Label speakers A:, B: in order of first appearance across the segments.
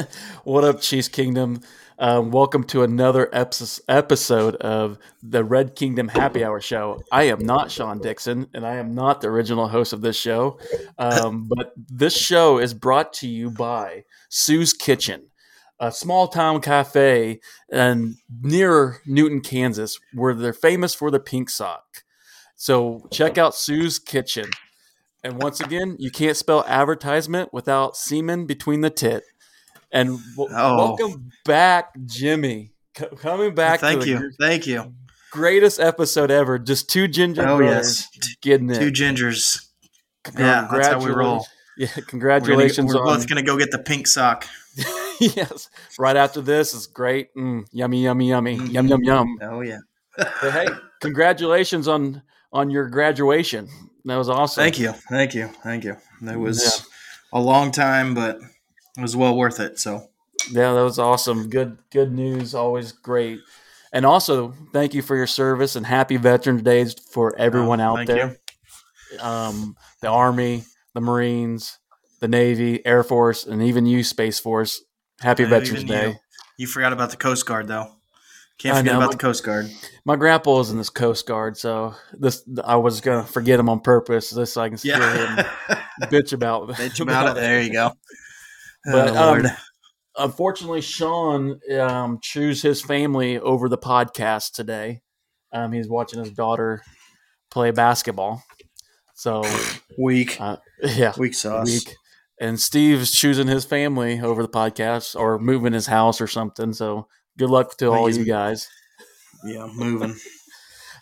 A: what up, Chiefs Kingdom? Um, welcome to another episode of the Red Kingdom Happy Hour Show. I am not Sean Dixon, and I am not the original host of this show. Um, but this show is brought to you by Sue's Kitchen, a small town cafe and near Newton, Kansas, where they're famous for the pink sock. So check out Sue's Kitchen. And once again, you can't spell advertisement without semen between the tit. And w- oh. welcome back, Jimmy. C- coming back.
B: Thank you. Thank you.
A: Greatest episode ever. Just two ginger oh, brothers yes. getting it.
B: Two gingers. Yeah, that's how we roll.
A: Yeah, congratulations.
B: We're, gonna, we're both going to go get the pink sock.
A: yes. Right after this is great. Mm, yummy, yummy, yummy. Mm-hmm. Yum, yum, yum.
B: Oh, yeah.
A: but hey, congratulations on on your graduation. That was awesome.
B: Thank you. Thank you. Thank you. It was yeah. a long time, but it was well worth it. So
A: yeah, that was awesome. Good good news. Always great. And also, thank you for your service and happy Veterans Days for everyone oh, out there. Um, the Army, the Marines, the Navy, Air Force, and even you, Space Force. Happy Veterans Day.
B: You. you forgot about the Coast Guard, though. Can't forget about my, the Coast Guard.
A: My grandpa was in this Coast Guard, so this I was gonna forget him on purpose, just so I can yeah. him bitch about
B: bitch about, about it. There you go.
A: But oh, um, unfortunately, Sean um, chose his family over the podcast today. Um, he's watching his daughter play basketball. So
B: weak,
A: uh, yeah,
B: weak sauce. Weak.
A: And Steve's choosing his family over the podcast or moving his house or something. So good luck to all you guys.
B: Yeah, moving.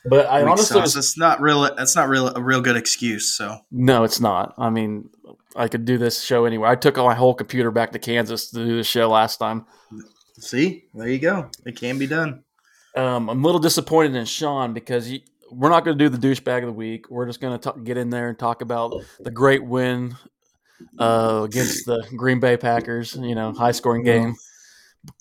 A: But I weak honestly,
B: sauce. it's not real. That's not real a real good excuse. So
A: no, it's not. I mean, I could do this show anywhere. I took my whole computer back to Kansas to do the show last time.
B: See, there you go. It can be done.
A: Um, I'm a little disappointed in Sean because he, we're not going to do the douchebag of the week. We're just going to get in there and talk about the great win uh, against the Green Bay Packers. You know, high scoring game.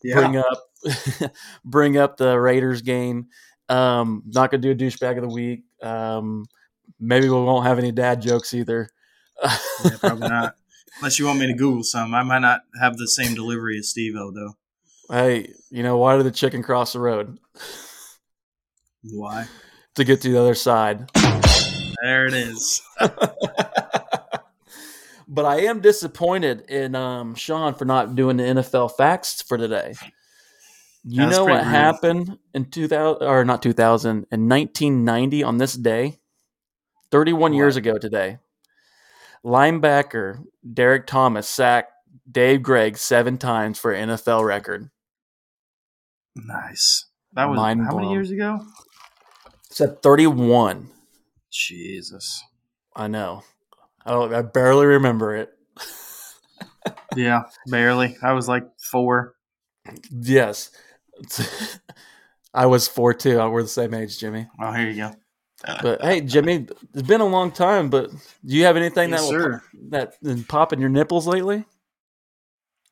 A: Yeah. Bring up, bring up the Raiders game. Um, not going to do a douchebag of the week. Um, maybe we won't have any dad jokes either
B: yeah, probably not. Unless you want me to Google some, I might not have the same delivery as Steve O though.
A: Hey, you know why did the chicken cross the road?
B: Why?
A: to get to the other side.
B: There it is.
A: but I am disappointed in um, Sean for not doing the NFL facts for today. You know what rude. happened in 2000 or not 2000 in 1990 on this day? 31 what? years ago today. Linebacker Derrick Thomas sacked Dave Krieg seven times for NFL record.
B: Nice. That was Mind how blown. many years ago?
A: Said 31.
B: Jesus.
A: I know. I don't I barely remember it.
B: yeah, barely. I was like 4.
A: Yes. I was 4 too. We're the same age, Jimmy.
B: Oh, here you go
A: but hey, Jimmy, it's been a long time. But do you have anything yes, that will that been popping your nipples lately?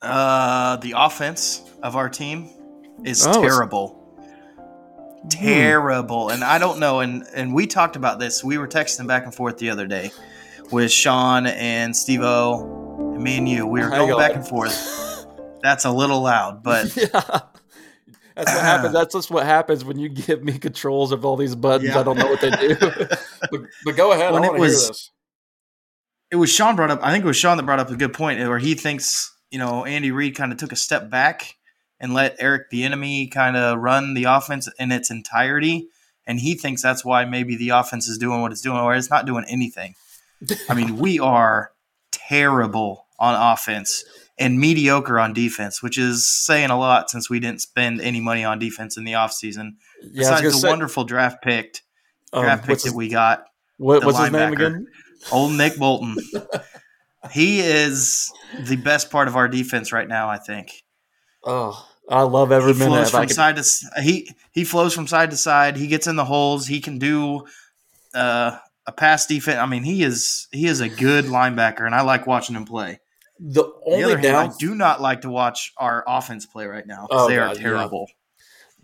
B: Uh, the offense of our team is oh, terrible, hmm. terrible, and I don't know. And and we talked about this. We were texting back and forth the other day with Sean and Steve O, and me and you. We were going back and forth. That's a little loud, but yeah.
A: That's what happens. That's just what happens when you give me controls of all these buttons. Yeah. I don't know what they do. but, but, go ahead. When I want to hear this.
B: It was Sean brought up. I think it was Sean that brought up a good point where he thinks you know Andy Reid kind of took a step back and let Eric Bieniemy kind of run the offense in its entirety, and he thinks that's why maybe the offense is doing what it's doing, or it's not doing anything. I mean, we are terrible on offense and mediocre on defense, which is saying a lot since we didn't spend any money on defense in the offseason. Yeah, Besides the say, wonderful draft pick, um, draft pick that we got.
A: What, what's his name again?
B: Old Nick Bolton. he is the best part of our defense right now. I think.
A: Oh, I love every
B: he
A: minute.
B: Flows from side to he he flows from side to side. He gets in the holes. He can do uh, a pass defense. I mean, he is he is a good linebacker, and I like watching him play.
A: The only the down-
B: hand, I do not like to watch our offense play right now because oh, they God, are terrible. Yeah.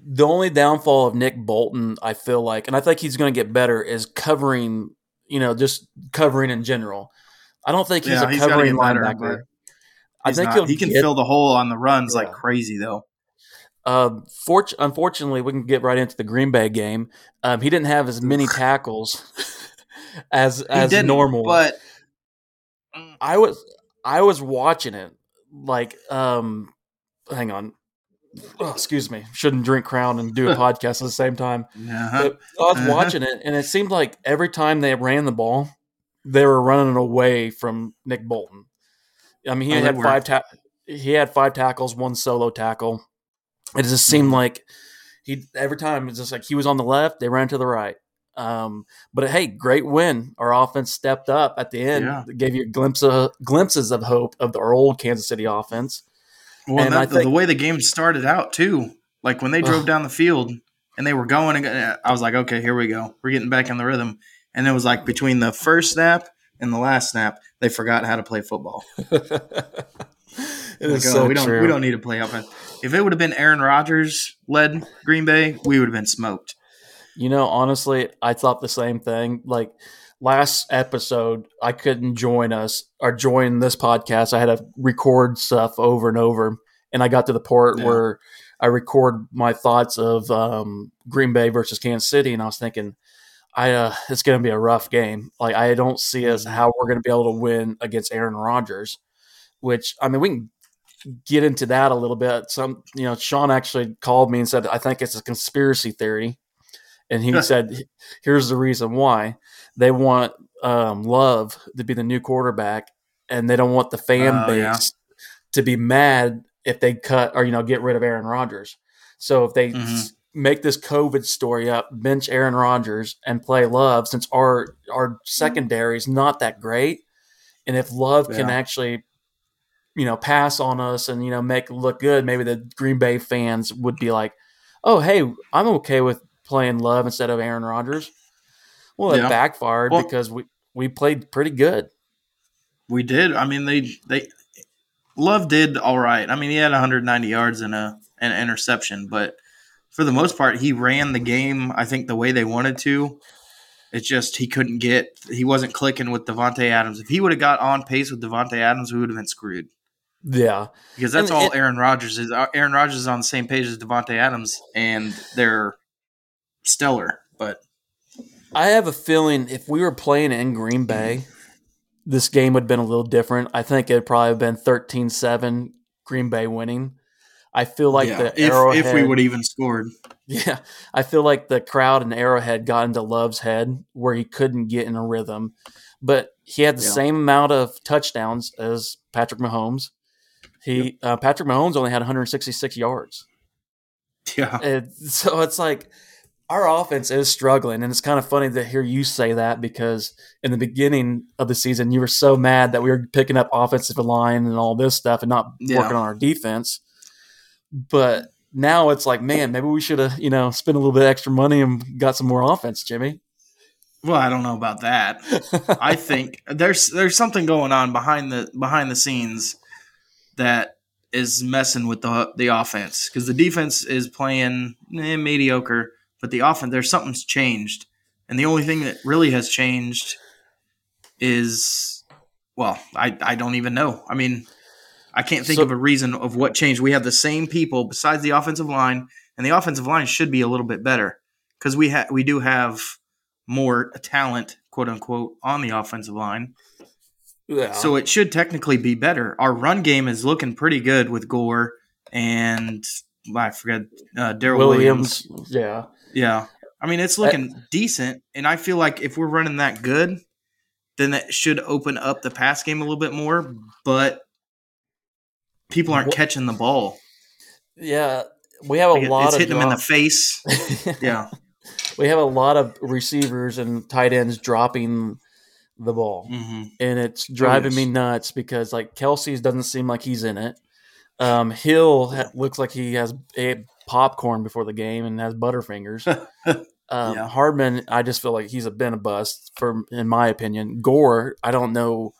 A: The only downfall of Nick Bolton, I feel like, and I think he's going to get better, is covering. You know, just covering in general. I don't think he's yeah, a he's covering linebacker. I think
B: he can
A: get-
B: fill the hole on the runs like crazy though.
A: Um, fort- unfortunately, we can get right into the Green Bay game. Um, he didn't have as many tackles as as normal.
B: but
A: I was I was watching it like um, hang on. Oh, excuse me. Shouldn't drink Crown and do a podcast at the same time.
B: uh
A: But I was
B: Uh-huh.
A: watching it, and it seemed like every time they ran the ball, they were running away from Nick Bolton. I mean, he
B: Oh,
A: had five ta- he had five tackles, one solo tackle. It just seemed
B: Mhm.
A: like he every time it's just like he was on the left, they ran to the right. Um, but hey, great win! Our offense stepped up at the end,
B: Yeah.
A: gave you a glimpse of glimpses of hope of our old Kansas City offense.
B: Well,
A: And
B: that,
A: think-
B: the way the game started out too, like when they drove
A: Ugh.
B: down the field and they were going, and I was like, okay, here we go, we're getting back in the rhythm. And it was like between the first snap and the last snap, they forgot how to play football.
A: it
B: Like, oh,
A: so
B: we don't
A: true.
B: we don't need to play offense. If it would have been Aaron Rodgers led Green Bay, we would have been smoked.
A: You know, honestly, I thought the same thing. Like last episode, I couldn't join us or join this podcast. I had to record stuff over and over, and I got to the part
B: Yeah.
A: where I record my thoughts of um, Green Bay versus Kansas City, and I was thinking, I uh, it's going to be a rough game. Like I don't see us
B: Mhm.
A: how we're going to be able to win against Aaron Rodgers. Which I mean, we can get into that a little bit. Some, you know, Sean actually called me and said, I think it's a conspiracy theory. And he said, here's the reason why they want um, Love to be the new quarterback, and they don't want the fan
B: Oh,
A: base
B: yeah.
A: to be mad if they cut or, you know, get rid of Aaron Rodgers. So if they
B: Mhm.
A: s- make this COVID story up, bench Aaron Rodgers and play Love, since our, our secondary is not that great, and if Love can actually you know, pass on us and, you know, make look good, maybe the Green Bay fans would be like, oh, hey, I'm okay with playing Love instead of Aaron Rodgers. Well, it backfired
B: Well-
A: because we, we played pretty good.
B: We did. I mean, they they Love did all right. I mean, he had 190 yards and a an interception, but for the most part, he ran the game. I think the way they wanted to. It's just he couldn't get. He wasn't clicking with Davante Adams. If he would have got on pace with Davante Adams, we would have been screwed.
A: Yeah.
B: Because that's
A: And
B: all
A: it-
B: Aaron Rodgers is. Uh, Aaron Rodgers is on the same page as Davante Adams, and they're stellar. But
A: I have a feeling if we were playing in Green Bay, this game would have been a little different. I think it'd probably have been 13 7 Green Bay winning. I feel like
B: yeah,
A: the Arrowhead,
B: if we would have even scored,
A: Yeah, I feel like the crowd in Arrowhead got into Love's head where he couldn't get in a rhythm, but he had the
B: Yeah.
A: same amount of touchdowns as Patrick Mahomes. He uh, Patrick Mahomes only had 166 yards,
B: yeah,
A: and so it's like our offense is struggling, and it's kind of funny to hear you say that because in the beginning of the season you were so mad that we were picking up offensive line and all this stuff and not
B: Yeah.
A: working on our defense, but now it's like, man, maybe we should have, you know, spent a little bit extra money and got some more offense, Jimmy.
B: Well, I don't know about that. I think there's there's something going on behind the behind the scenes that is messing with the the offense because the defense is playing eh, mediocre, but the offense there's something's changed, and the only thing that really has changed is well, I I don't even know. I mean, I can't think
A: So-
B: of a reason of what changed. We have the same people besides the offensive line, and the offensive line should be a little bit better because we ha- we do have more talent, quote unquote, on the offensive line.
A: yeah.
B: So it should technically be better. Our run game is looking pretty good with Gore and I forget uh, Darrel Williams.
A: Williams, yeah.
B: Yeah, I mean it's looking decent, and I feel like if we're running that good, then that should open up the pass game a little bit more. But people aren't
A: What-
B: catching the ball.
A: Yeah. We have a
B: Like,
A: lot
B: it's
A: of
B: hitting them in the face. Yeah,
A: we have a lot of receivers and tight ends dropping the ball.
B: hmm
A: and it's driving
B: yes.
A: me nuts because like Kelce's doesn't seem like he's in it. Um, Hill ha- looks like he has ate popcorn before the game and has butterfingers. um,
B: Yeah.
A: Hardman, I just feel like he's a been a bust for, in my opinion. Gore, I don't know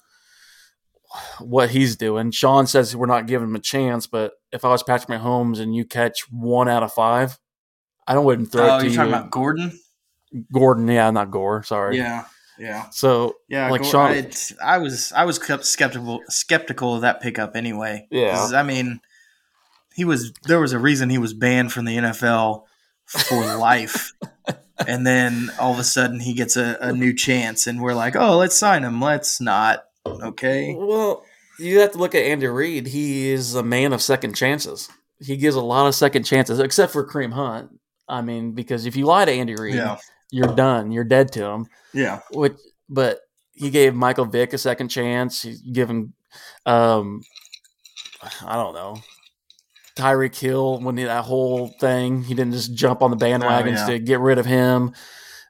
A: what he's doing. Sean says we're not giving him a chance, but if I was Patrick Mahomes and you catch one out of five, I don't wouldn't throw
B: Oh,
A: it to
B: you're
A: you.
B: talking about Gordon?
A: Gordon, yeah, not Gore. Sorry.
B: Yeah. Yeah.
A: So
B: Yeah,
A: Like
B: Gor-
A: Sean-
B: I, I was I was kept skeptical skeptical of that pickup anyway.
A: Yeah.
B: I mean, he was there was a reason he was banned from the NFL for life, and then all of a sudden he gets a, a new chance, and we're like, oh, let's sign him. Let's not. Okay.
A: Well, you have to look at Andy Reid. He is a man of second chances. He gives a lot of second chances, except for Kareem Hunt. I mean, because if you lie to Andy Reid,
B: Yeah.
A: you're done. You're dead to him.
B: Yeah.
A: Which, but he gave Michael Vick a second chance. He's given, um, I don't know, Tyreek Hill when he, that whole thing. He didn't just jump on the bandwagons
B: yeah.
A: to get rid of him,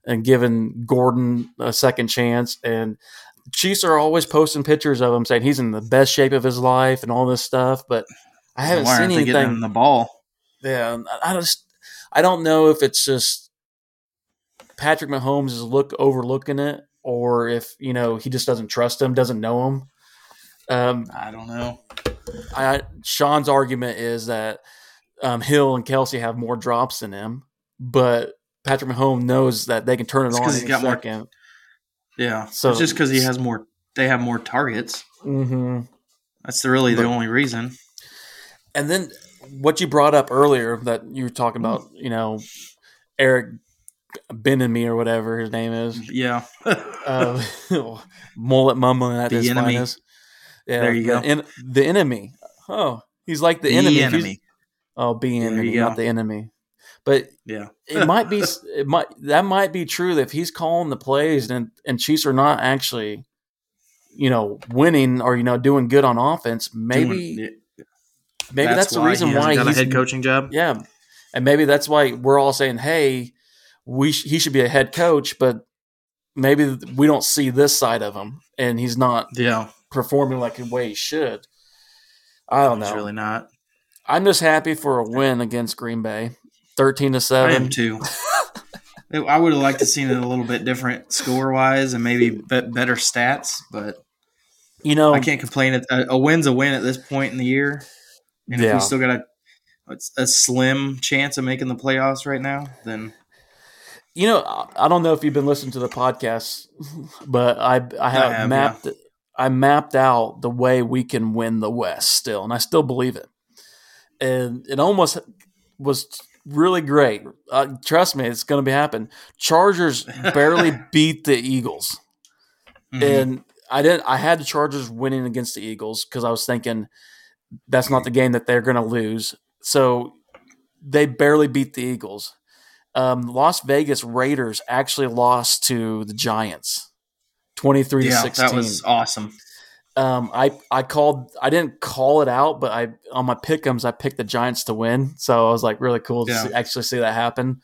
A: and giving Gordon a second chance. And Chiefs are always posting pictures of him saying he's in the best shape of his life and all this stuff. But I haven't
B: Why
A: seen
B: aren't they getting
A: anything.
B: the ball?
A: Yeah, I I just I don't know if it's just Patrick Mahomes is look overlooking it, or if you know he just doesn't trust him, doesn't know him. Um,
B: I don't know.
A: I, Sean's argument is that um, Hill and Kelce have more drops than him, but Patrick Mahomes knows that they can turn it
B: It's
A: on
B: he's got more-
A: second.
B: Yeah.
A: So-
B: it's just because he has more. They have more targets.
A: hmm
B: That's the, really the only reason.
A: And then what you brought up earlier that you were talking about, you know, Eric Bieniemy or whatever his name is.
B: Yeah.
A: uh, mullet mumbling at
B: The
A: his
B: enemy.
A: finest. Yeah,
B: There you go.
A: en- the enemy. Oh, he's like the,
B: The
A: enemy.
B: Enemy.
A: Oh, be
B: There
A: enemy, not the enemy. But
B: Yeah.
A: it might be. It might that might be true that if he's calling the plays and and Chiefs are not actually, you know, winning or you know doing good on offense, maybe
B: Doing-
A: maybe that's, the reason
B: he
A: why
B: got
A: he's
B: a head coaching job.
A: yeah, and maybe that's why we're all saying, "Hey, we sh- he should be a head coach," but maybe we don't see this side of him, and he's not
B: Yeah,
A: performing like the way he should. I don't
B: it's
A: know.
B: really not.
A: I'm just happy for a win against Green Bay, thirteen to
B: I
A: seven.
B: am too. I would have liked to seen it a little bit different score wise and maybe be- better stats, but
A: You know,
B: I can't complain. A, a win's a win at this point in the year, and if we still got a it's a slim chance of making the playoffs right now, then
A: you know, I- I don't know if you've been listening to the podcast, but I I have,
B: have,
A: mapped I mapped out the way we can win the West still, and I still believe it. And it almost was really great. Uh, trust me, it's going to be happen. Chargers barely beat the Eagles,
B: mhm.
A: and I didn't. I had the Chargers winning against the Eagles because I was thinking that's not the game that they're going to lose. So they barely beat the Eagles. Um, Las Vegas Raiders actually lost to the Giants, twenty three to sixteen.
B: that was awesome.
A: Um, I I called. I didn't call it out, but I on my pickums I picked the Giants to win. So I was like really cool to
B: Yeah.
A: see, actually see that happen.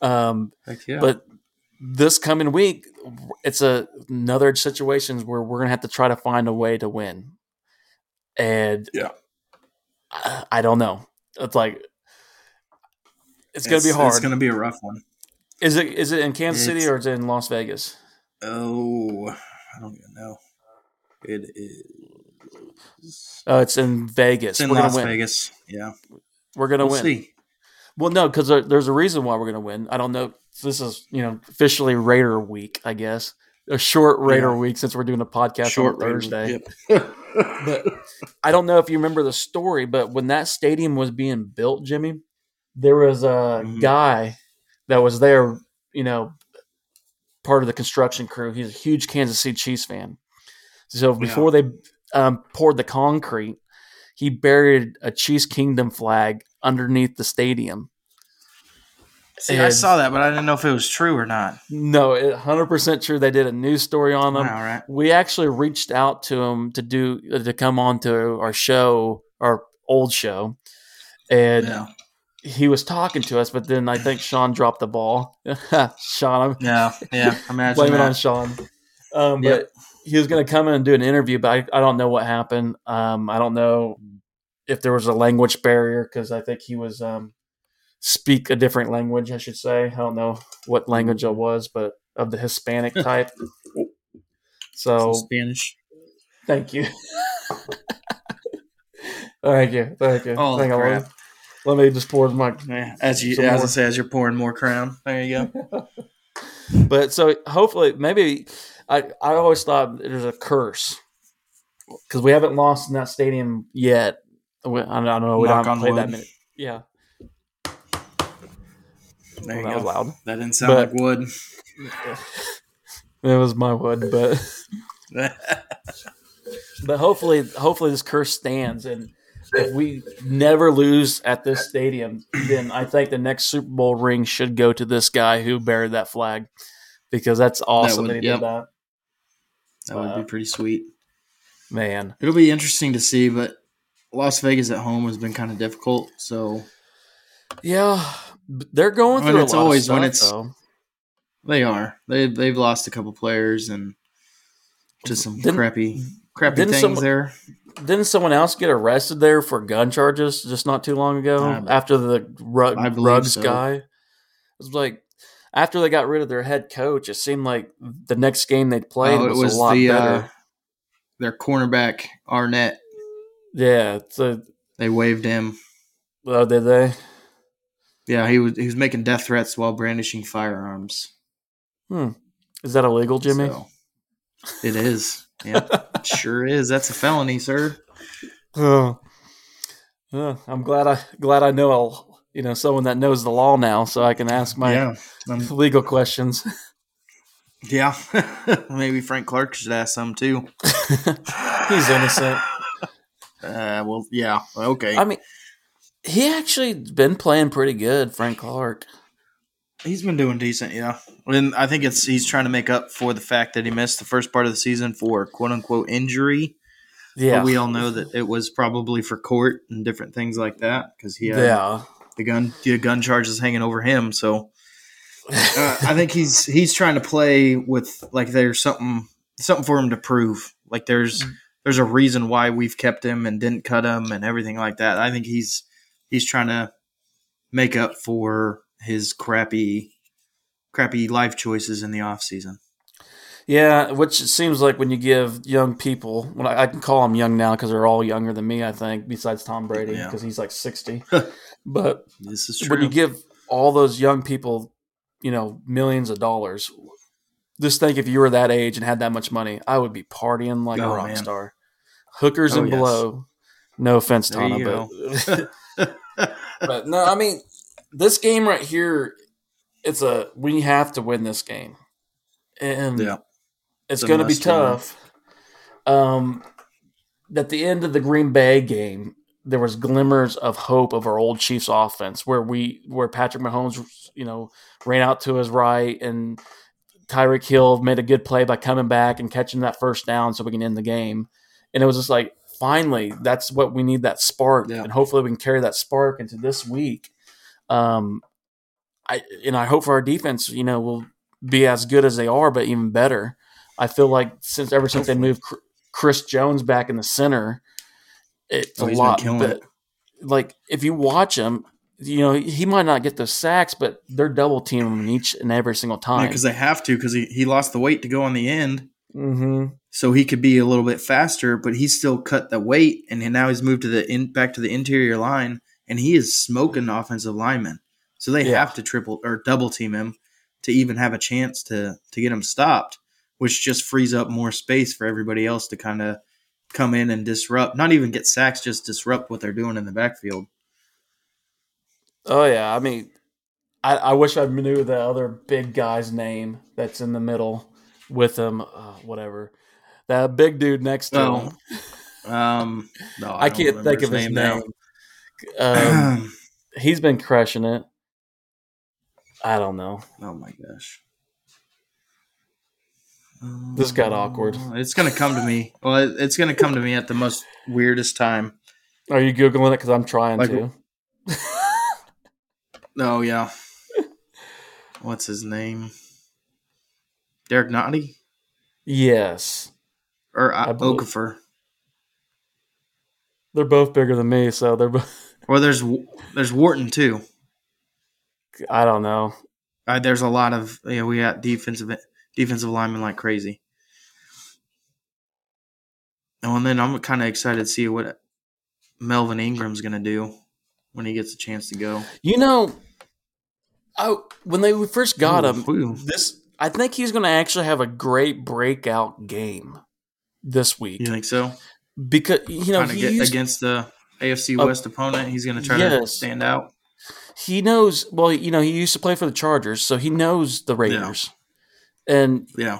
A: Um,
B: yeah.
A: but this coming week, it's a another situations where we're gonna have to try to find a way to win. And
B: Yeah.
A: I, I don't know. It's like it's gonna be hard.
B: It's going to be a rough one.
A: is it is it in Kansas City or is it in Las Vegas?
B: Oh, I don't even know. It is.
A: Oh, it's in Vegas.
B: It's in
A: we're
B: Las
A: gonna win.
B: Vegas. Yeah,
A: We're gonna
B: we'll
A: win.
B: see.
A: Well, no, because there, there's a reason why we're going to win. I don't know. This is you know officially Raider week, I guess. A short Raider
B: Yeah.
A: week since we're doing a podcast
B: Short
A: on Thursday.
B: yep.
A: But I don't know if you remember the story, but when that stadium was being built, Jimmy, there was a
B: Mhm.
A: guy that was there. You know, part of the construction crew. He's a huge Kansas City Chiefs fan. So before they um, poured the concrete, he buried a Chiefs Kingdom flag underneath the stadium.
B: See, I saw that, but I didn't know if it was true or not.
A: No, it, 100% true. They did a news story on them.
B: Right.
A: We actually reached out to him to do to come on to our show, our old show, and
B: Yeah.
A: He was talking to us. But then I think Sean dropped the ball. Sean, I'm
B: Yeah. Yeah. Imagine
A: blame it on. Sean. Um,
B: Yep.
A: But he was going to come in and do an interview, but I, I don't know what happened. Um, I don't know if there was a language barrier because I think he was um, speak a different language. I should say. I don't know what language it was, but of the Hispanic type. So
B: Spanish.
A: thank you. thank you. Thank you.
B: Oh,
A: on,
B: crap.
A: Let me just pour my
B: Yeah, as you as
A: more.
B: I say, as you're pouring more crown. There you go.
A: but so hopefully maybe I I always thought there's a curse because we haven't lost in that stadium yet. We, I don't know. We
B: Knock
A: don't
B: on
A: play that many. Yeah,
B: There you
A: that was loud.
B: That didn't sound
A: But-
B: like wood.
A: It was my wood, but but hopefully hopefully this curse stands and if we never lose at this stadium, then I think the next Super Bowl ring should go to this guy who buried that flag because that's awesome that,
B: would-
A: he
B: yep.
A: did that.
B: that would be pretty sweet.
A: Man,
B: It'll be interesting to see, but Las Vegas at home has been kind of difficult. So
A: yeah, they're going
B: When
A: through
B: it's
A: a lot
B: always-
A: of
B: when it's-
A: though.
B: they are. They they've lost a couple players and just some
A: Didn't-
B: crappy crappy things
A: someone-
B: there.
A: Didn't someone else get arrested there for gun charges just not too long ago after the Rug, Ruggs
B: so.
A: guy? It was like after they got rid of their head coach, it seemed like the next game they played
B: Oh,
A: was,
B: was
A: a lot
B: the
A: better.
B: uh, their cornerback Arnette.
A: yeah, so
B: They waived him.
A: oh, did they?
B: Yeah, he was he was making death threats while brandishing firearms.
A: Hmm. Is that illegal, Jimmy?
B: So, it is. Yeah, sure is. That's a felony, sir.
A: Oh. Uh, I'm glad I glad I know I'll, you know someone that knows the law now, so I can ask my
B: yeah, um,
A: legal questions.
B: yeah. Maybe Frank Clark should ask some too.
A: He's innocent.
B: Uh, well, yeah. Okay.
A: I mean, he actually been playing pretty good, Frank Clark.
B: He's been doing decent, yeah. And I think it's he's trying to make up for the fact that he missed the first part of the season for quote unquote injury.
A: Yeah,
B: But we all know that it was probably for court and different things like that because he had
A: yeah,
B: the gun the gun charges hanging over him. So uh, I think he's he's trying to play with like there's something something for him to prove. Like there's there's a reason why we've kept him and didn't cut him and everything like that. I think he's he's trying to make up for his crappy crappy life choices in the off season.
A: yeah. Which it seems like when you give young people, when I, I can call them young now because they're all younger than me, I think, besides Tom Brady
B: Yeah.
A: because he's like sixty. but
B: This is true.
A: when you give all those young people, you know, millions of dollars, just think if you were that age and had that much money, I would be partying like
B: Oh,
A: a rock
B: man.
A: star. Hookers
B: Oh,
A: and
B: yes.
A: below. No offense, Tana, but, but no, I mean, this game right here, it's a we have to win this game, and
B: yeah.
A: it's
B: It's
A: going to be tough. Um, at the end of the Green Bay game, there was glimmers of hope of our old Chiefs offense, where we where Patrick Mahomes, you know, ran out to his right, and Tyreek Hill made a good play by coming back and catching that first down, so we can end the game. And it was just like, finally, that's what we need that spark,
B: Yeah.
A: and hopefully we can carry that spark into this week. Um, I and I hope for our defense, you know, will be as good as they are, but even better. I feel like since ever since they moved Chris Jones back in the center, it's
B: Oh,
A: a lot. But
B: it.
A: like if you watch him, you know he might not get the sacks, but they're double teaming him each and every single time.
B: because they have to because he, he lost the weight to go on the end.
A: hmm
B: so he could be a little bit faster, but he still cut the weight, and now he's moved to the in, back to the interior line, and he is smoking offensive linemen. So they
A: Yeah.
B: have to triple or double team him to even have a chance to to get him stopped, which just frees up more space for everybody else to kind of come in and disrupt. Not even get sacks, just disrupt what they're doing in the backfield.
A: Oh yeah, I mean, I, I wish I knew the other big guy's name that's in the middle with him. Uh, whatever, that big dude next to
B: Oh,
A: him.
B: Um, no,
A: I,
B: don't
A: can't think of his
B: now.
A: name. Um, he's been crushing it. I don't know.
B: oh my gosh.
A: This got awkward.
B: It's gonna come to me. Well, it- it's gonna come to me at the most weirdest time.
A: Are you googling it? Because I'm trying
B: Like-
A: to.
B: Oh yeah. What's his name? Derrick Nnadi
A: Yes,
B: or uh, Okafor?
A: they're both bigger than me, so they're. Both,
B: Or there's there's Wharton too.
A: I don't know.
B: Uh, there's a lot of you know, we got defensive defensive linemen like crazy. Oh, and then I'm kind of excited to see what Melvin Ingram's gonna do when he gets a chance to go.
A: You know, I when they first got
B: Ooh,
A: him,
B: ooh.
A: this I think he's going to actually have a great breakout game this week.
B: You think so?
A: Because you know
B: get
A: he's-
B: against the AFC
A: Uh,
B: West opponent, he's going to try to stand out.
A: he knows. Well, you know he used to play for the Chargers, so he knows the Raiders, and
B: Yeah.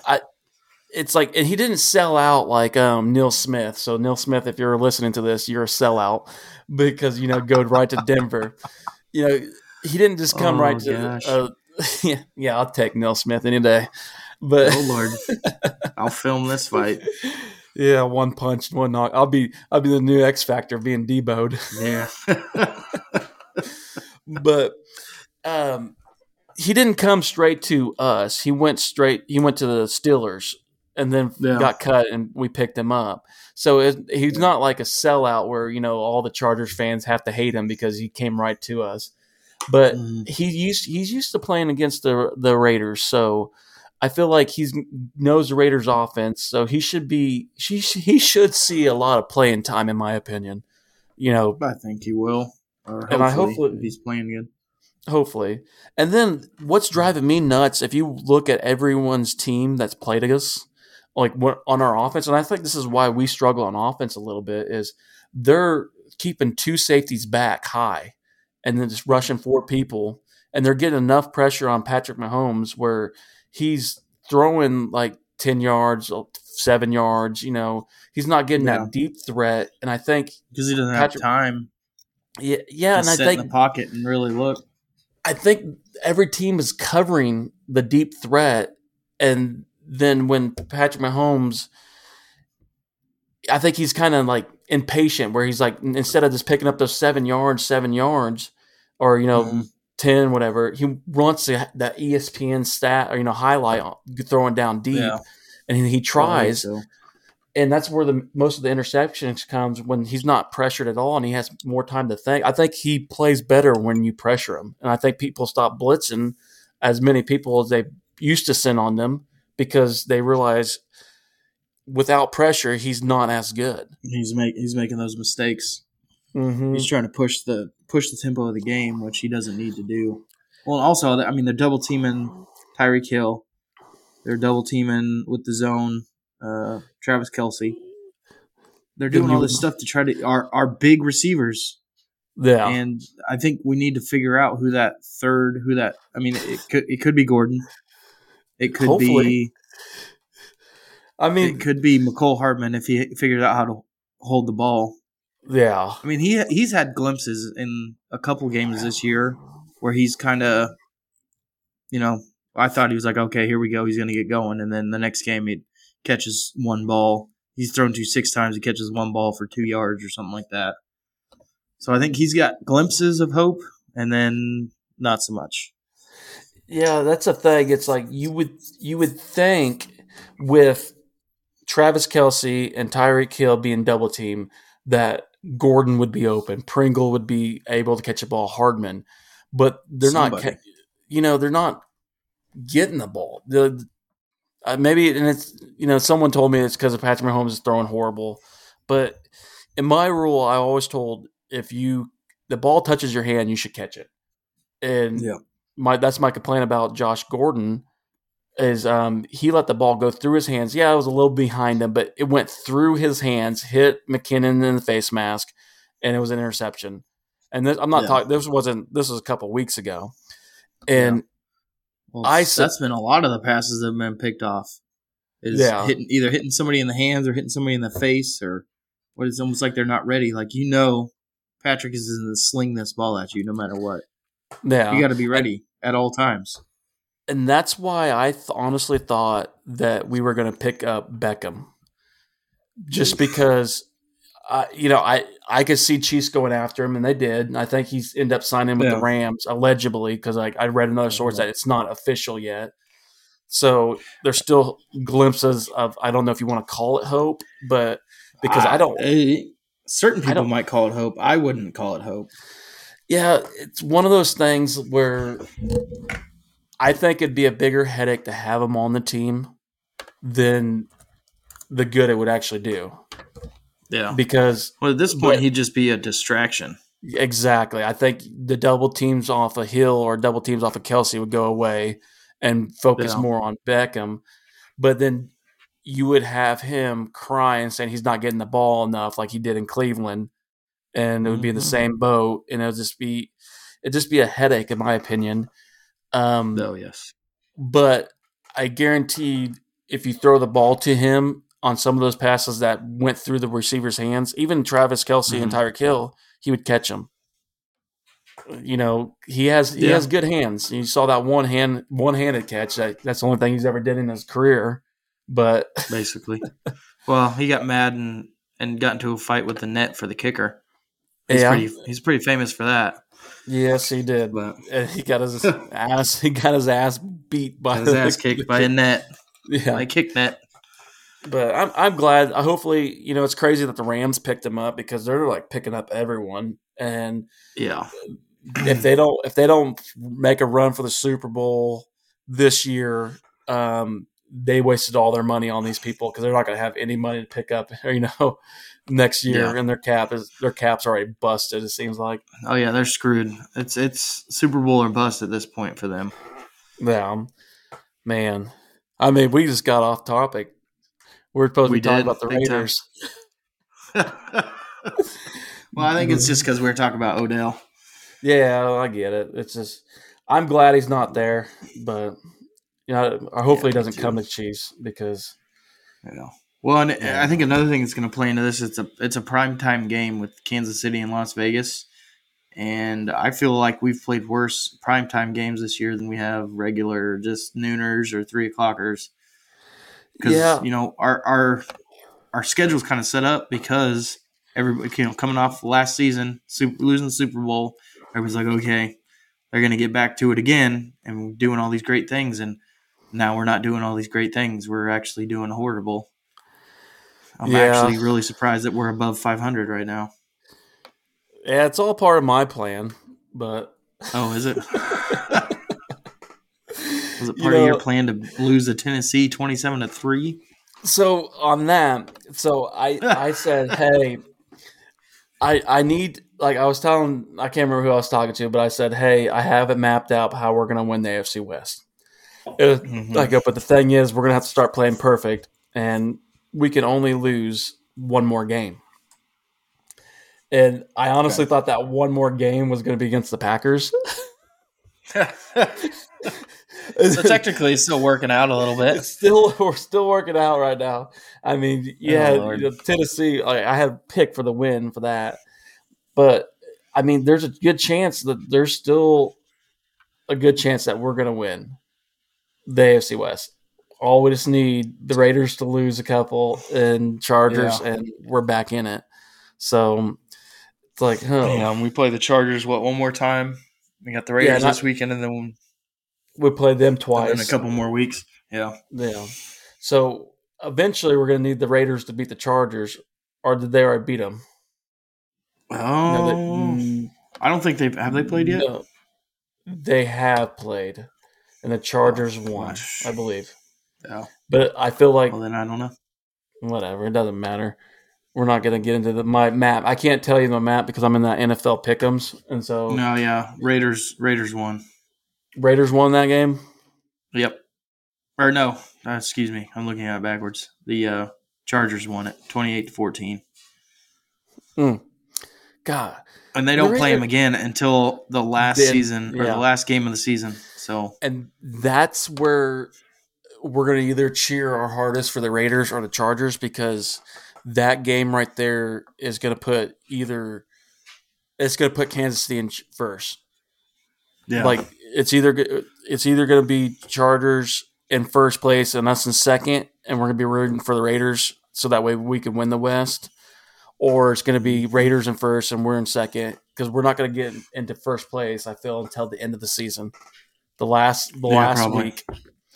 A: it's like and he didn't sell out like um, Neil Smith. So Neil Smith, if you're listening to this, you're a sellout because you know go right to Denver. You know he didn't just come
B: Oh,
A: right to. Uh, yeah, yeah, I'll take Neil Smith any day. But
B: Oh Lord, I'll film this fight.
A: Yeah, one punch, one knock. I'll be I'll be the new X Factor being deboed.
B: Yeah.
A: but um, he didn't come straight to us. He went straight. He went to the Steelers and then
B: Yeah.
A: got cut, and we picked him up. So it, he's not like a sellout where you know all the Chargers fans have to hate him because he came right to us. But
B: Mhm.
A: he used he's used to playing against the the Raiders, so I feel like he's knows the Raiders offense, so he should be he he should see a lot of playing time in my opinion. You know,
B: I think he will. Or
A: And I
B: hopefully, he's playing good.
A: Hopefully. And then what's driving me nuts, if you look at everyone's team that's played us, like on our offense, and I think this is why we struggle on offense a little bit, is they're keeping two safeties back high and then just rushing four people. And they're getting enough pressure on Patrick Mahomes where he's throwing like 10 yards, uh, seven yards. You know, he's not getting
B: yeah.
A: that deep threat. And I think
B: because he doesn't
A: Patrick,
B: have time.
A: Yeah. Yeah. And I think
B: in the pocket and really look.
A: I think every team is covering the deep threat. And then when Patrick Mahomes, I think he's kind of like impatient where he's like, instead of just picking up those seven yards, seven yards, or, you know,
B: mm-hmm.
A: 10, whatever, he wants the, that ESPN stat or, you know, highlight throwing down deep.
B: Yeah.
A: And he tries. And that's where the most of the interceptions comes when he's not pressured at all and he has more time to think. I think he plays better when you pressure him. And I think people stop blitzing as many people as they used to send on them because they realize without pressure he's not as good.
B: He's make he's making those mistakes.
A: Mm-hmm.
B: He's trying to push the push the tempo of the game, which he doesn't need to do. Well, also, I mean, they're double teaming Tyreek Hill. They're double teaming with the zone, uh, Travis Kelce. They're doing all this stuff to try to our our big receivers,
A: Yeah,
B: and I think we need to figure out who that third, who that. I mean, it could it could be Gordon, it could
A: Hopefully.
B: be
A: I mean,
B: it could be Mecole Hardman if he figured out how to hold the ball.
A: Yeah,
B: I mean, he he's had glimpses in a couple games this year where he's kind of, you know, I thought he was like, okay, here we go, he's gonna get going, and then the next game he catches one ball. He's thrown to six times, he catches one ball for two yards or something like that. So I think he's got glimpses of hope, and then not so much.
A: yeah. That's a thing. It's like you would you would think with Travis Kelce and Tyreek Hill being double team that Gordon would be open, Pringle would be able to catch a ball, Hardman, but they're not.
B: Somebody.
A: Ca- you know, they're not getting the ball. The uh, maybe and it's you know someone told me it's because of Patrick Mahomes is throwing horrible, but in my rule, I always told if you the ball touches your hand, you should catch it, and
B: Yeah.
A: my that's my complaint about Josh Gordon is um he let the ball go through his hands. Yeah, it was a little behind him, but it went through his hands, hit McKinnon in the face mask, and it was an interception. And this, I'm not
B: Yeah.
A: talking. This wasn't. This was a couple weeks ago, and
B: Well, I
A: said-
B: that's been a lot of the passes that have been picked off. Is
A: Yeah.
B: hitting either hitting somebody in the hands or hitting somebody in the face or what it's almost like they're not ready. Like you know, Patrick is going to sling this ball at you no matter what.
A: yeah,
B: You got to be ready at all times.
A: And that's why I th- honestly thought that we were going to pick up Beckham, just because, uh, you know, I I could see Chiefs going after him, and they did. And I think he's ended up signing with
B: Yeah.
A: the Rams allegedly because I, I read another source that it's not official yet. So there's still glimpses of I don't know if you want to call it hope, but because I don't,
B: eh, certain people
A: don't-
B: might call it hope. I wouldn't call it hope.
A: Yeah, it's one of those things where I think it'd be a bigger headache to have him on the team than the good it would actually do.
B: Yeah.
A: Because
B: Well, at this point,
A: But-
B: he'd just be a distraction.
A: exactly, I think the double teams off of Hill or double teams off of Kelce would go away, and focus
B: Yeah.
A: more on Beckham. But then you would have him crying saying he's not getting the ball enough like he did in Cleveland. And it would be in the
B: Mhm.
A: same boat and it would just be it'd just be a headache in my opinion. Um
B: Oh yes.
A: but I guarantee if you throw the ball to him on some of those passes that went through the receiver's hands, even Travis Kelce and
B: Mhm.
A: Tyreek Hill, he would catch them. You know, he has he
B: Yeah.
A: has good hands. You saw that one hand one handed catch. That, that's the only thing he's ever did in his career. But
B: Basically. well, he got mad and and got into a fight with the net for the kicker. He's
A: yeah,
B: pretty he's pretty famous for that.
A: Yes, he did.
B: But
A: he got his ass he got his ass beat by
B: his
A: the-
B: ass kicked by a net,
A: yeah.
B: I a kick net.
A: But I'm I'm glad. uh, Hopefully, you know, it's crazy that the Rams picked him up because they're like picking up everyone. And
B: Yeah.
A: if they don't if they don't make a run for the Super Bowl this year, um, they wasted all their money on these people because they're not going to have any money to pick up. You know, next year,
B: Yeah.
A: and their cap is their cap's already busted. It seems like.
B: Oh yeah, they're screwed. It's it's Super Bowl or bust at this point for them.
A: Yeah, man. I mean, we just got off topic. We're supposed to
B: We
A: be talking about the. Raiders.
B: well, I think it's just because we are talking about Odell.
A: Yeah, I get it. It's just I'm glad he's not there, but you know, hopefully he
B: Yeah, me
A: doesn't
B: too.
A: come to Chiefs because
B: You know. Well, and
A: Yeah.
B: I think another thing that's going to play into this it's a it's a prime time game with Kansas City and Las Vegas, and I feel like we've played worse prime time games this year than we have regular just nooners or three o'clockers. Because
A: Yeah.
B: you know our our our schedule's kind of set up because everybody you know coming off last season super, losing the Super Bowl, everybody's like okay they're going to get back to it again and doing all these great things and now we're not doing all these great things we're actually doing horrible i'm
A: Yeah.
B: actually really surprised that we're above 500 right now
A: yeah, it's all part of my plan. But
B: oh is it was it
A: You
B: part of your plan to lose to tennessee 27 to 3
A: so on that, so I I said, hey, I I need like I was telling I can't remember who I was talking to, but I said, hey, I have it mapped out how we're gonna win the AFC West. Uh,
B: Mhm.
A: I go, but the thing is, we're gonna have to start playing perfect, and we can only lose one more game. And I honestly thought that one more game was going to be against the Packers.
B: so technically it's still working out a little bit
A: it's still we're still working out right now. I mean, yeah,
B: Oh,
A: you know, Tennessee. Like, I had pick for the win for that, but I mean, there's a good chance that there's still a good chance that we're going to win the AFC West. All we just need the Raiders to lose a couple and Chargers,
B: Yeah.
A: and we're back in it. So it's like, oh,
B: um, we play the chargers what one more time we got the raiders
A: not-
B: this weekend and then,
A: we played them twice.
B: in a couple more weeks yeah
A: Yeah. So eventually, we're going to need the Raiders to beat the Chargers, or did they already beat them?
B: oh
A: No, they- mm,
B: i don't think they've have they played yet
A: no. They have played, and the Chargers won,
B: gosh.
A: I believe.
B: Yeah
A: But I feel like
B: well then i don't know
A: whatever, it doesn't matter. We're not going to get into the my map. I can't tell you the map because I'm in that NFL pick'ems, and so
B: No, yeah, Raiders. Raiders won.
A: Raiders won that game.
B: Yep. Or no, uh, excuse me, I'm looking at it backwards. The uh, Chargers won it, 28 to 14,
A: God,
B: and they don't
A: The
B: play them
A: Raiders-
B: again until the last
A: Then-
B: season or
A: yeah.
B: the last game of the season. So
A: and that's where we're going to either cheer our hardest for the Raiders or the Chargers because that game right there is going to put either it's going to put Kansas City in first.
B: yeah,
A: Like it's either it's either going to be Chargers in first place and us in second, and we're going to be rooting for the Raiders so that way we can win the West, or it's going to be Raiders in first and we're in second because we're not going to get into first place. I feel until the end of the season, the last the
B: Yeah,
A: last
B: probably.
A: week.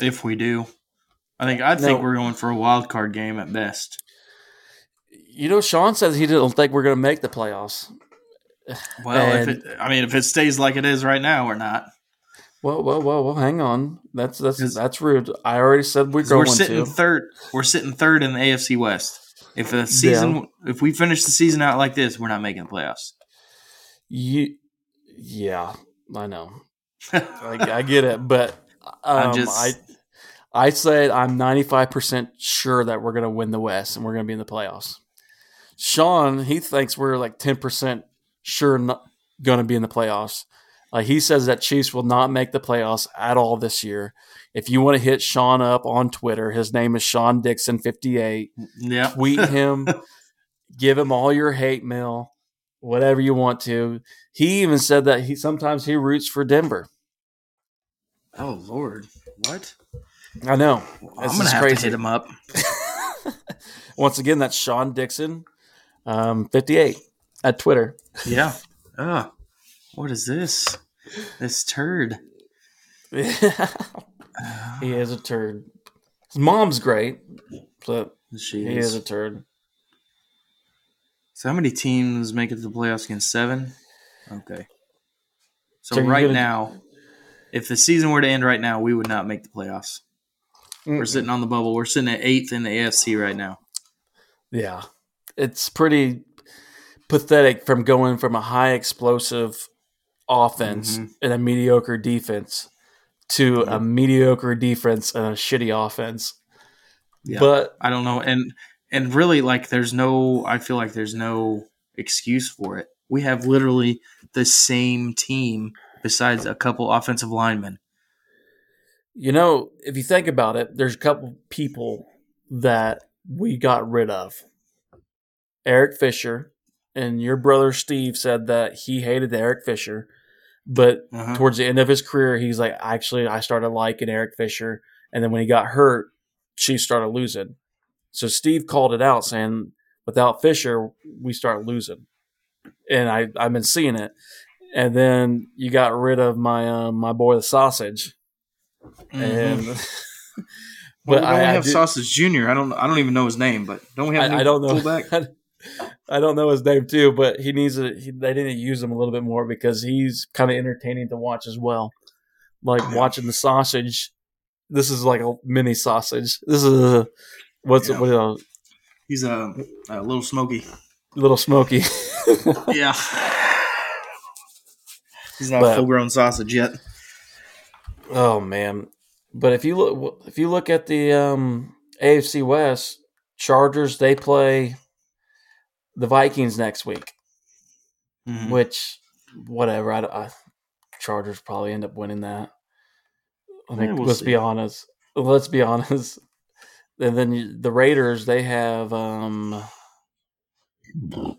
B: If we do, I think I think we're going for a wild card game at best.
A: You know, Sean says he doesn't think we're going to make the playoffs.
B: Well,
A: And-
B: if it, I mean, if it stays like it is right now, we're not.
A: Well, well, well, well. Hang on. That's that's that's rude. I already said we're going
B: we're sitting
A: to.
B: third. We're sitting third in the AFC West. If the season, if we finish the season out like this, we're not making the playoffs.
A: You, yeah, I know. I, I get it, but Um,
B: just-
A: I I said I'm 95 percent sure that we're going to win the West and we're going to be in the playoffs. Sean he thinks we're like 10 percent sure not going to be in the playoffs. Uh, he says that Chiefs will not make the playoffs at all this year. If you want to hit Sean up on Twitter, his name is Sean Dixon 58.
B: Yeah.
A: Tweet him, give him all your hate mail, whatever you want to. He even said that he sometimes he roots for Denver.
B: Oh Lord, what?
A: I know.
B: I'm gonna have
A: crazy.
B: to hit him up.
A: Once again, that's Sean Dixon, um, 58 at Twitter.
B: Yeah. Oh, what is this? This turd.
A: he is a turd. His mom's great, but
B: She
A: he
B: is.
A: is a turd.
B: So how many teams make it to the playoffs again? Seven. Okay. So,
A: So
B: right
A: gonna-
B: now, if the season were to end right now, we would not make the playoffs. We're sitting on the bubble. We're sitting at eighth in the AFC right now.
A: Yeah, it's pretty pathetic from going from a high explosive offense
B: Mhm.
A: and a mediocre defense to a mediocre defense and a shitty offense.
B: Yeah.
A: But
B: I don't know, and and really, like, there's no. I feel like there's no excuse for it. We have literally the same team besides a couple offensive linemen.
A: you know, if you think about it, there's a couple people that we got rid of. Eric Fisher and your brother Steve said that he hated Eric Fisher, but
B: Uh-huh.
A: towards the end of his career, he's like, actually, I started liking Eric Fisher. And then when he got hurt, Chiefs started losing. So Steve called it out saying, without Fisher, we start losing. And I, I've been seeing it. And then you got rid of my uh, my boy the sausage.
B: Mhm.
A: And
B: Well, don't
A: I,
B: we
A: I
B: have Sausage Junior. I don't. I don't even know his name, but don't we have?
A: I, I don't know. I don't know his name too, but he needs to. He, they need to use him a little bit more because he's kind of entertaining to watch as well. Like
B: Yeah.
A: watching the sausage. This is like a mini sausage. This is a what's
B: Yeah.
A: What a
B: He's a, a little smoky.
A: little smoky.
B: Yeah. He's not
A: But-
B: a full grown sausage yet.
A: oh man! But if you look, if you look at the um, AFC West, Chargers they play the Vikings next week.
B: Mhm.
A: which whatever. I, I Chargers probably end up winning that. I
B: Yeah, we'll
A: let's
B: see.
A: be honest. Let's be honest. And then the Raiders, they have. um
B: Oh,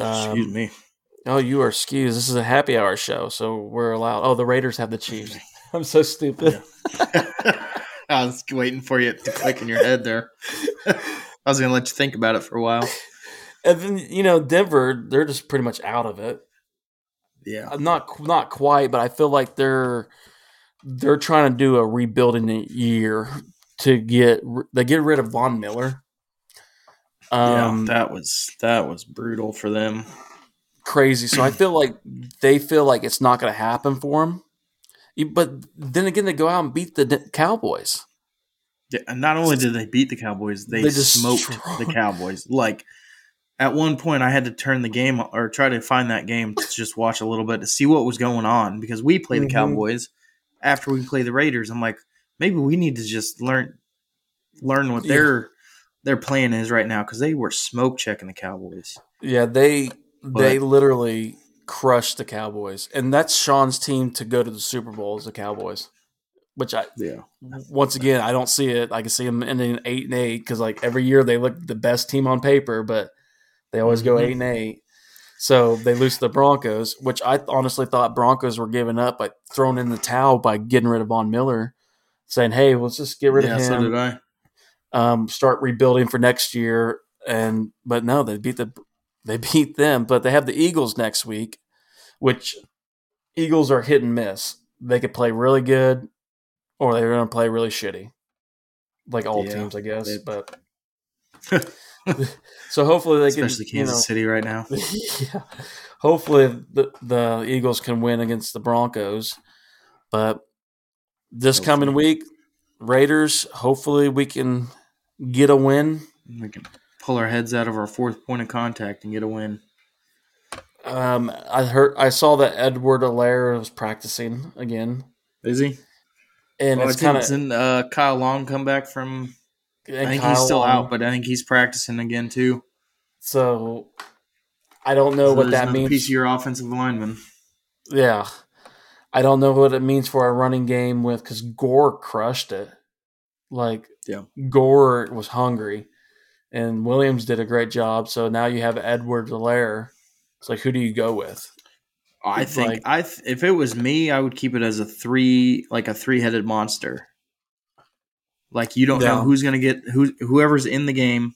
A: um,
B: excuse me.
A: Oh, you are excused. This is a happy hour show, so we're allowed. Oh, the Raiders have the Chiefs. I'm so stupid.
B: I was waiting for you to click in your head there. I was going to let you think about it for a while.
A: And then you know Denver, they're just pretty much out of it.
B: Yeah.
A: Uh, not not quite, but I feel like they're they're trying to do a rebuilding year to get they get rid of Von Miller. Um,
B: yeah, that was that was brutal for them.
A: Crazy. So I feel like they feel like it's not going to happen for them. But then again, they go out and beat the Cowboys.
B: Yeah, and not only did they beat the Cowboys, they,
A: They just
B: smoked
A: strong-
B: the Cowboys. Like at one point, I had to turn the game or try to find that game to just watch a little bit to see what was going on because we play the
A: Mhm.
B: Cowboys after we play the Raiders. I'm like, maybe we need to just learn learn what
A: Yeah.
B: their their plan is right now because they were smoke checking the Cowboys.
A: Yeah, they they literally crushed the Cowboys, and that's Sean's team to go to the Super Bowl is the Cowboys. Which I
B: Yeah,
A: once again I don't see it. I can see them ending eight and eight because like every year they look the best team on paper, but they always go eight and eight. So they lose to the Broncos, which I honestly thought Broncos were giving up by throwing in the towel by getting rid of Von Miller, saying, "Hey, let's just get rid
B: yeah.
A: of
B: So
A: him,
B: did I.
A: um, start rebuilding for next year." And but no, they beat the they beat them, but they have the Eagles next week, which Eagles are hit and miss. They could play really good, or they're going to play really shitty, like all
B: Yeah,
A: teams, I guess.
B: they-
A: but so hopefully they can,
B: Especially
A: you
B: Kansas
A: know,
B: City right now.
A: yeah. Hopefully the the Eagles can win against the Broncos, but this coming week, Raiders. Hopefully we can get a win.
B: We can pull our heads out of our fourth point of contact and get a win.
A: Um, I heard I saw that Edwards-Helaire was practicing again.
B: Is he?
A: and
B: Well,
A: it's kind of
B: uh, Kyle Long come back from? I think he's still out, but I think he's practicing again too.
A: so I don't know
B: So
A: what that means.
B: Piece of your offensive lineman.
A: Yeah, I don't know what it means for our running game with because Gore crushed it. Like,
B: Yeah.
A: Gore was hungry, and Williams did a great job. So now you have Edwards-Helaire. It's like, who do you go with?
B: I
A: It's
B: think
A: like-
B: I th- if it was me, I would keep it as a three, like a three headed monster. Like you don't
A: Yeah.
B: know who's gonna get who whoever's in the game,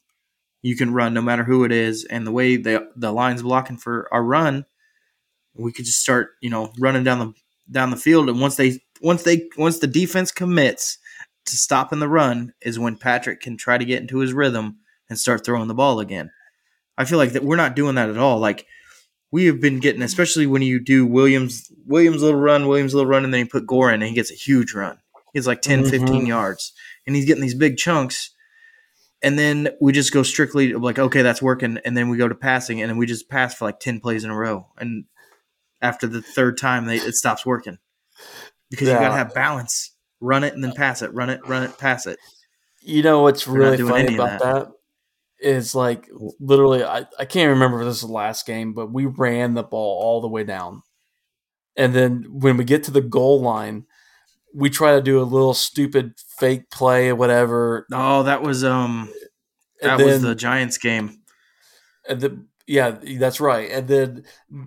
B: you can run no matter who it is, and the way the the line's blocking for our run, we could just start you know running down the down the field, and once they once they once the defense commits to stopping the run is when Patrick can try to get into his rhythm and start throwing the ball again. I feel like that we're not doing that at all. Like we have been getting, especially when you do Williams Williams little run, Williams little run, and then you put Gore in, and he gets a huge run. He gets like 10, 15
A: Mhm.
B: yards, and he's getting these big chunks. And then we just go strictly like, okay, that's working, and then we go to passing, and then we just pass for like ten plays in a row, and after the third time, they, it stops working because you
A: Yeah.
B: got to have balance. Run it and then pass it. Run it, run it, pass it.
A: You know what's
B: They're
A: really funny about that is like literally, I, I can't remember if this was the last game, but we ran the ball all the way down. And then when we get to the goal line, we try to do a little stupid fake play or whatever.
B: Oh, that was um, that
A: and
B: was the Giants game.
A: And the, yeah, that's right. And then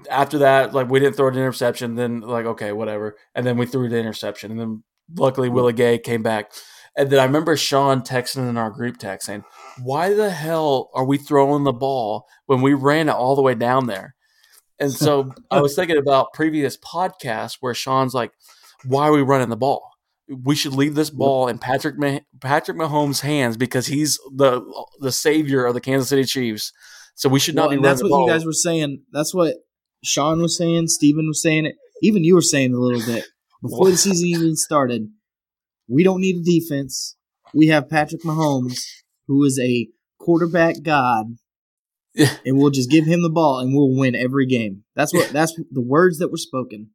A: after that, like we didn't throw an interception. Then like okay, whatever. And then we threw the interception. And then luckily Willie Gay came back. And then I remember Sean texting in our group text saying, "Why the hell are we throwing the ball when we ran it all the way down there?" And so I was thinking about previous podcasts where Sean's like, "Why are we running the ball? We should leave this ball in Patrick Mah- Patrick Mahomes' hands because he's the the savior of the Kansas City Chiefs." So we should not
C: Well,
A: be
C: that's what
A: ball.
C: you guys were saying. That's what Sean was saying. Steven was saying it. Even you were saying a little bit before the season even started. We don't need a defense. We have Patrick Mahomes, who is a quarterback god,
A: Yeah.
C: and we'll just give him the ball and we'll win every game. That's what. That's the words that were spoken.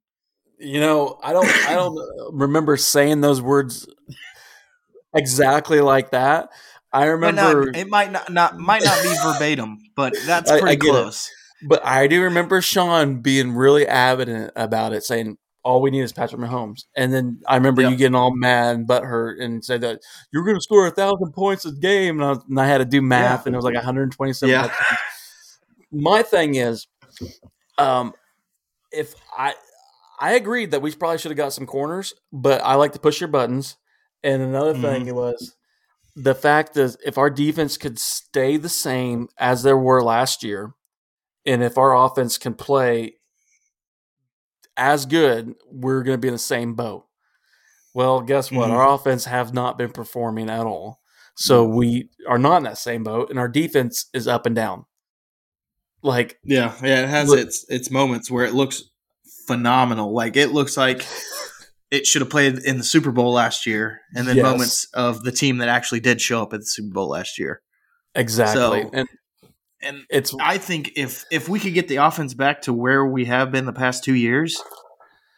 A: You know, I don't I don't remember saying those words exactly like that. I
B: Might
A: remember
B: not, it might not, not might not be verbatim, but that's
A: I- I
B: pretty
A: it.
B: close.
A: but I do remember Sean being really avid about it, saying all we need is Patrick Mahomes. And then I remember
B: Yep.
A: you getting all mad and butthurt and said that you're going to score a thousand points a game, and I, was- and I had to do math, and it was like 127.
B: Yeah.
A: My thing is, um, if I I agreed that we probably should have got some corners, but I like to push your buttons. And another thing was the fact is if our defense could stay the same as there were last year, and if our offense can play as good, we're going to be in the same boat. Well, guess what?
B: Mhm.
A: Our offense have not been performing at all. So we are not in that same boat, and our defense is up and down. Like
B: Yeah, yeah, it has
A: Look-
B: its its moments where it looks phenomenal. Like it looks like it should have played in the Super Bowl last year, and then
A: Yes.
B: moments of the team that actually did show up at the Super Bowl last year.
A: exactly,
B: So-
A: and
B: And
A: it's
B: I think if if we could get the offense back to where we have been the past two years,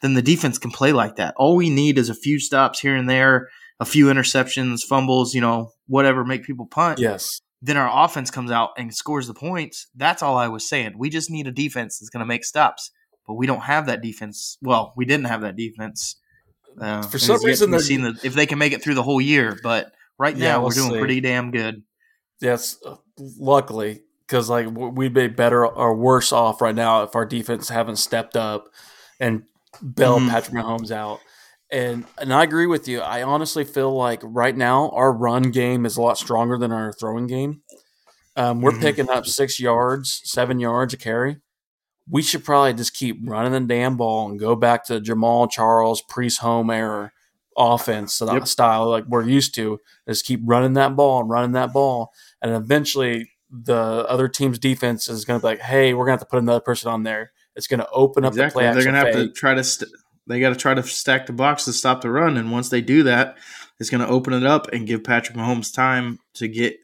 B: then the defense can play like that. All we need is a few stops here and there, a few interceptions, fumbles, you know, whatever, make people punt.
A: yes,
B: Then our offense comes out and scores the points. That's all I was saying. We just need a defense that's going to make stops, but we don't have that defense. Well, we didn't have that defense. Uh,
A: For some reason they're-
B: seen the, if they can make it through the whole year. But right
A: Yeah,
B: now,
A: we'll
B: we're doing
A: see.
B: pretty damn good.
A: yes. uh, Luckily, because like we'd be better or worse off right now if our defense haven't stepped up and bailed
B: Mhm.
A: Patrick Mahomes out. And and I agree with you. I honestly feel like right now our run game is a lot stronger than our throwing game. Um, we're
B: Mhm.
A: picking up six yards, seven yards a carry. We should probably just keep running the damn ball and go back to Jamaal Charles, Priest Holmes era offense
B: Yep.
A: style like we're used to. Just keep running that ball and running that ball, and eventually the other team's defense is going to be like, "Hey, we're going to have to put another person on there." It's going to open up
B: Exactly.
A: the play
B: They're gonna have to try to. St- they got to try to stack the box to stop the run, and once they do that, it's going to open it up and give Patrick Mahomes time to get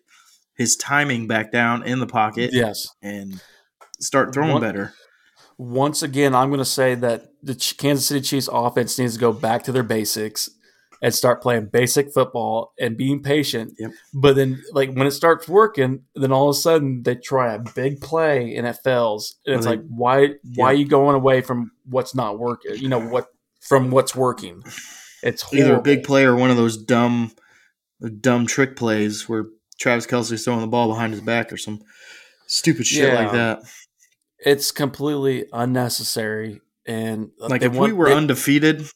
B: his timing back down in the pocket
A: Yes.
B: and start throwing
A: One-
B: better.
A: Once again, I'm going to say that the Kansas City Chiefs offense needs to go back to their basics and start playing basic football and being patient.
B: Yep.
A: But then, like when it starts working, then all of a sudden they try a big play and it fails. And it's like, why? Why are you going away from what's not working? You know what? From what's working. It's
B: Either a big play or one of those dumb, dumb trick plays where Travis Kelce's throwing the ball behind his back or some stupid shit like that.
A: It's completely unnecessary. And uh,
B: Like
A: they
B: if we were
A: they-
B: undefeated,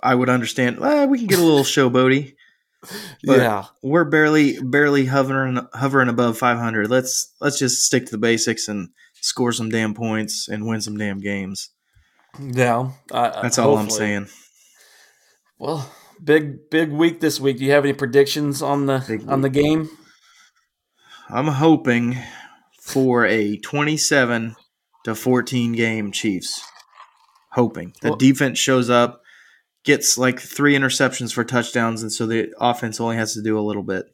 B: I would understand. "Ah, we can get a little showboaty. but-
A: yeah,
B: We're barely, barely hovering, hovering above 500. Let's let's just stick to the basics and score some damn points and win some damn games.
A: yeah. I-
B: That's all I'm saying.
A: Well, big big week this week. Do you have any predictions on the
B: Big
A: on the game?
B: I'm hoping for a 27 to 14 game Chiefs. Hoping the
A: Well-
B: defense shows up, gets like three interceptions for touchdowns, and so the offense only has to do a little bit.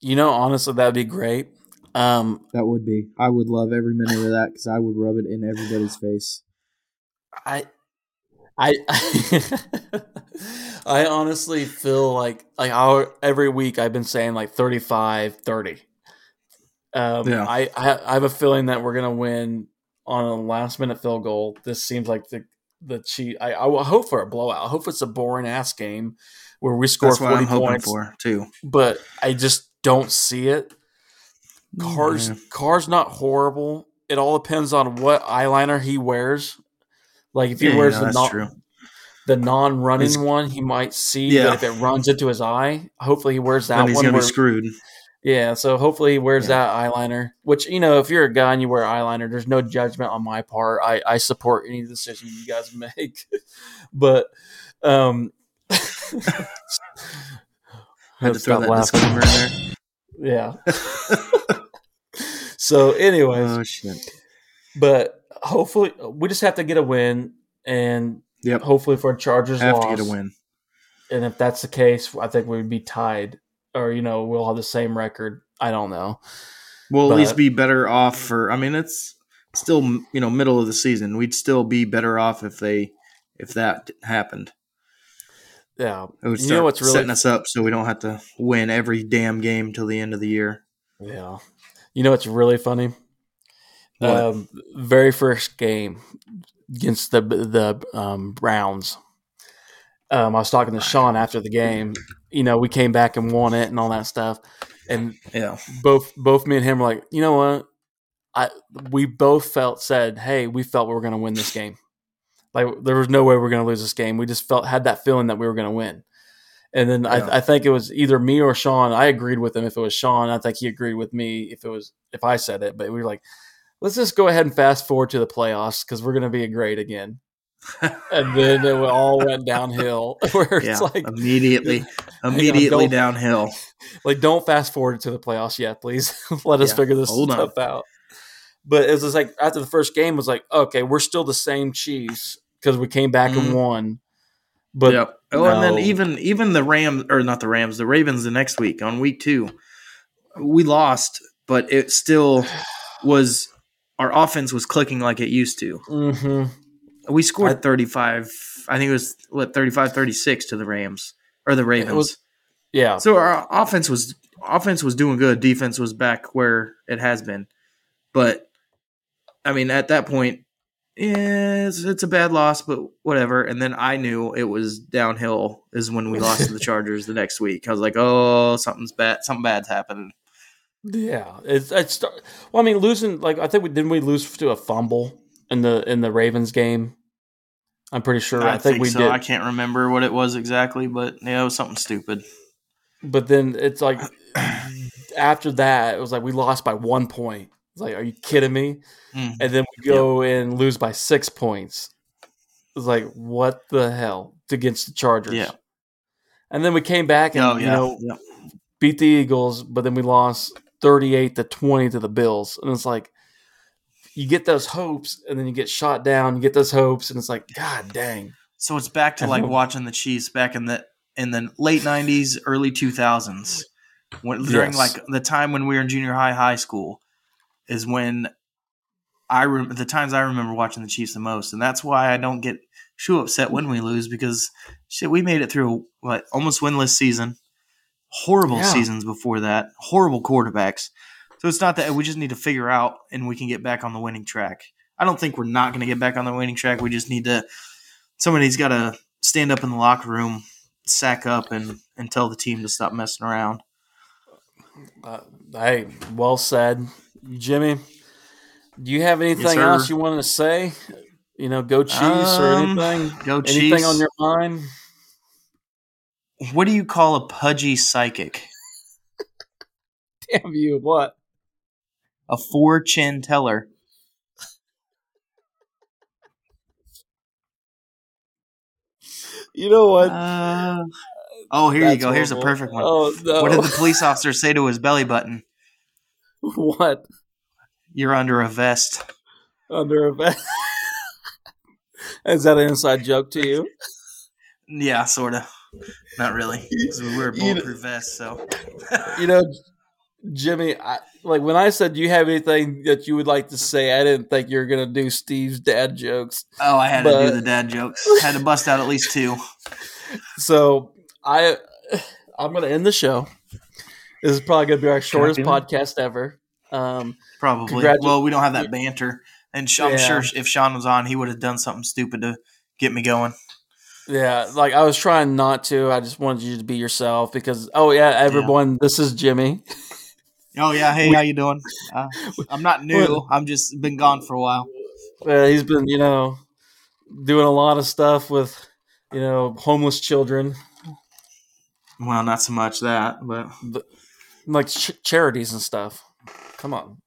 A: You know, honestly, that'd be great. Um,
C: That would be. I would love every minute of that because I would rub it in everybody's face.
A: I, I, I honestly feel like like our, every week I've been saying like 35, 30. Um,
B: Yeah.
A: I, I I have a feeling that we're gonna win on a last minute field goal. This seems like the the cheat. I, I will hope for a blowout. I hope it's a boring ass game where we score
B: That's what I'm hoping
A: points.
B: for too.
A: but I just don't see it. Carr's,
B: Yeah.
A: Carr's, not horrible. It all depends on what eyeliner he wears. Like if he
B: Yeah,
A: wears
B: yeah,
A: the non,
B: true.
A: the non-running one, he might see
B: Yeah.
A: that if it runs into his eye. Hopefully, he wears that
B: Then he's
A: one.
B: gonna be screwed.
A: Yeah, so hopefully he wears
B: Yeah.
A: that eyeliner. Which you know, if you're a guy and you wear eyeliner, there's no judgment on my part. I I support any decision you guys make, but um.
B: I had to throw that
A: laughing.
B: disclaimer in there.
A: Yeah. so, anyways,
B: Oh shit.
A: but hopefully we just have to get a win, and
B: Yep.
A: hopefully for Chargers
B: Have
A: loss.
B: to get a win.
A: And if that's the case, I think we'd be tied, or you know, we'll have the same record. I don't know.
B: We'll at least be better off for. I mean, it's still you know middle of the season. We'd still be better off if they if that happened.
A: Yeah,
B: It would
A: You know what's really-
B: setting us up so we don't have to win every damn game till the end of the year.
A: yeah. You know what's really funny?
B: What?
A: Um, very first game against the the um, Browns. Um, I was talking to Sean after the game. You know, we came back and won it and all that stuff. And
B: Yeah,
A: both both me and him were like, you know what? I we both felt said, hey, we felt we were going to win this game. Like there was no way we are going to lose this game. We just felt had that feeling that we were going to win. And then
B: Yeah.
A: I, I think it was either me or Sean. I agreed with him if it was Sean. I think he agreed with me if it was if I said it. But we were like, let's just go ahead and fast forward to the playoffs because we're going to be great again. And then it all went downhill. Where
B: yeah.
A: it's like,
B: immediately, immediately
A: don't-
B: downhill.
A: like don't fast forward to the playoffs yet, please. Let us
B: Yeah,
A: figure this
B: hold on.
A: stuff out. But it was just like after the first game was like, okay, we're still the same Chiefs because we came back
B: Mhm.
A: and won. But
B: yep. Oh, and then even even the Rams or not the Rams, the Ravens the next week on week two, we lost, but it still was our offense was clicking like it used to.
A: Mhm.
B: We scored
A: I-
B: 35. I think it was what 35 36 to the Rams or the Ravens.
A: was- yeah,
B: so our offense was offense was doing good, defense was back where it has been. But I mean at that point yeah, it's, it's a bad loss, but whatever. And then I knew it was downhill is when we lost to the Chargers the next week. I was like, "Oh, something's bad. Something bad's happening."
A: yeah. It's it's. Well, I mean, losing like I think we didn't we lose to a fumble in the in the Ravens game. I'm pretty sure. I, think, we
B: so.
A: did.
B: I can't remember what it was exactly, but yeah, it was something stupid.
A: But then it's like after that, it was like we lost by one point. It's like, are you kidding me?
B: Mm.
A: And then we go and lose by six points. It's like, what the hell against the Chargers?
B: Yeah.
A: And then we came back and
B: Oh
A: you know
B: yeah.
A: beat the Eagles, but then we lost thirty-eight to twenty to the Bills, and it's like you get those hopes, and then you get shot down. You get those hopes, and it's like, God dang.
B: So it's back to like watching the Chiefs back in the in the late '90s, early 2000s, when during
A: Yes.
B: like the time when we were in junior high, high school, is when I rem- the times I remember watching the Chiefs the most, and that's why I don't get too upset when we lose because shit, we made it through what almost winless season, horrible
A: Yeah.
B: seasons before that, horrible quarterbacks. So it's not that we just need to figure out and we can get back on the winning track. I don't think we're not going to get back on the winning track. We just need to. Somebody's got to stand up in the locker room, sack up, and and tell the team to stop messing around.
A: Uh, hey, well said, Jimmy. Do you have anything
B: sir.
A: else you want to say? You know, go Chiefs or
B: Um,
A: anything?
B: Go cheese.
A: Anything
B: Chiefs.
A: on your mind?
B: what do you call a pudgy psychic?
A: Damn you! What?
B: A four chin teller.
A: You know what?
B: Uh, oh, here you go. Here's a perfect one.
A: Oh no!
B: What did the police officer say to his belly button?
A: what?
B: You're under a vest.
A: Under a vest. Is that an inside joke to you?
B: Yeah, sort of. Not really. we wear bulletproof vests, so.
A: You know, Jimmy. I, like when I said, "Do you have anything that you would like to say?" I didn't think you were gonna do Steve's dad jokes.
B: Oh, I had to do the dad jokes. Had to bust out at least two.
A: So I, I'm gonna end the show. This is probably gonna be our shortest podcast ever. Um,
B: Probably.
A: Congratu-
B: well, we don't have that banter. And I'm
A: Yeah.
B: sure if Sean was on, he would have done something stupid to get me going.
A: yeah, like I was trying not to. I just wanted you to be yourself because. Oh yeah, everyone. This is Jimmy.
B: Oh yeah, hey, how you doing? Uh, I'm not new. I'm just been gone for a while.
A: Uh, he's been, you know, doing a lot of stuff with, you know, homeless children,
B: Well, not so much that, but
A: like ch- charities and stuff. Come on,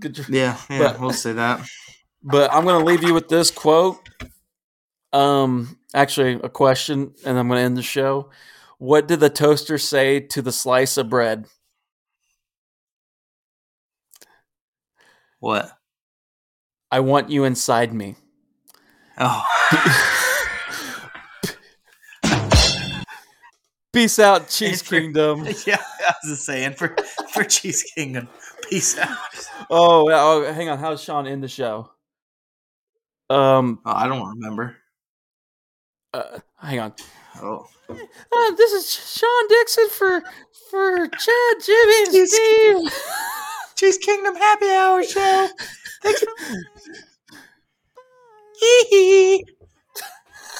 A: good. job.
B: yeah, yeah,
A: But-
B: we'll say that.
A: But I'm going to leave you with this quote. Um, actually, a question, and I'm going to end the show. What did the toaster say to the slice of bread?
B: What?
A: I want you inside me.
B: Oh,
A: Peace out, Cheese
B: for-
A: Kingdom.
B: yeah, I was just saying for for Cheese Kingdom. Peace out.
A: Oh, oh, hang on. How's Sean in the show? Um,
B: Oh, I don't remember.
A: uh, hang on.
B: Oh,
A: Uh, this is Sean Dixon for for Chad, Jimmy, and Steve.
B: Cheese Kingdom Happy Hour Show. Thanks for. Hee hee.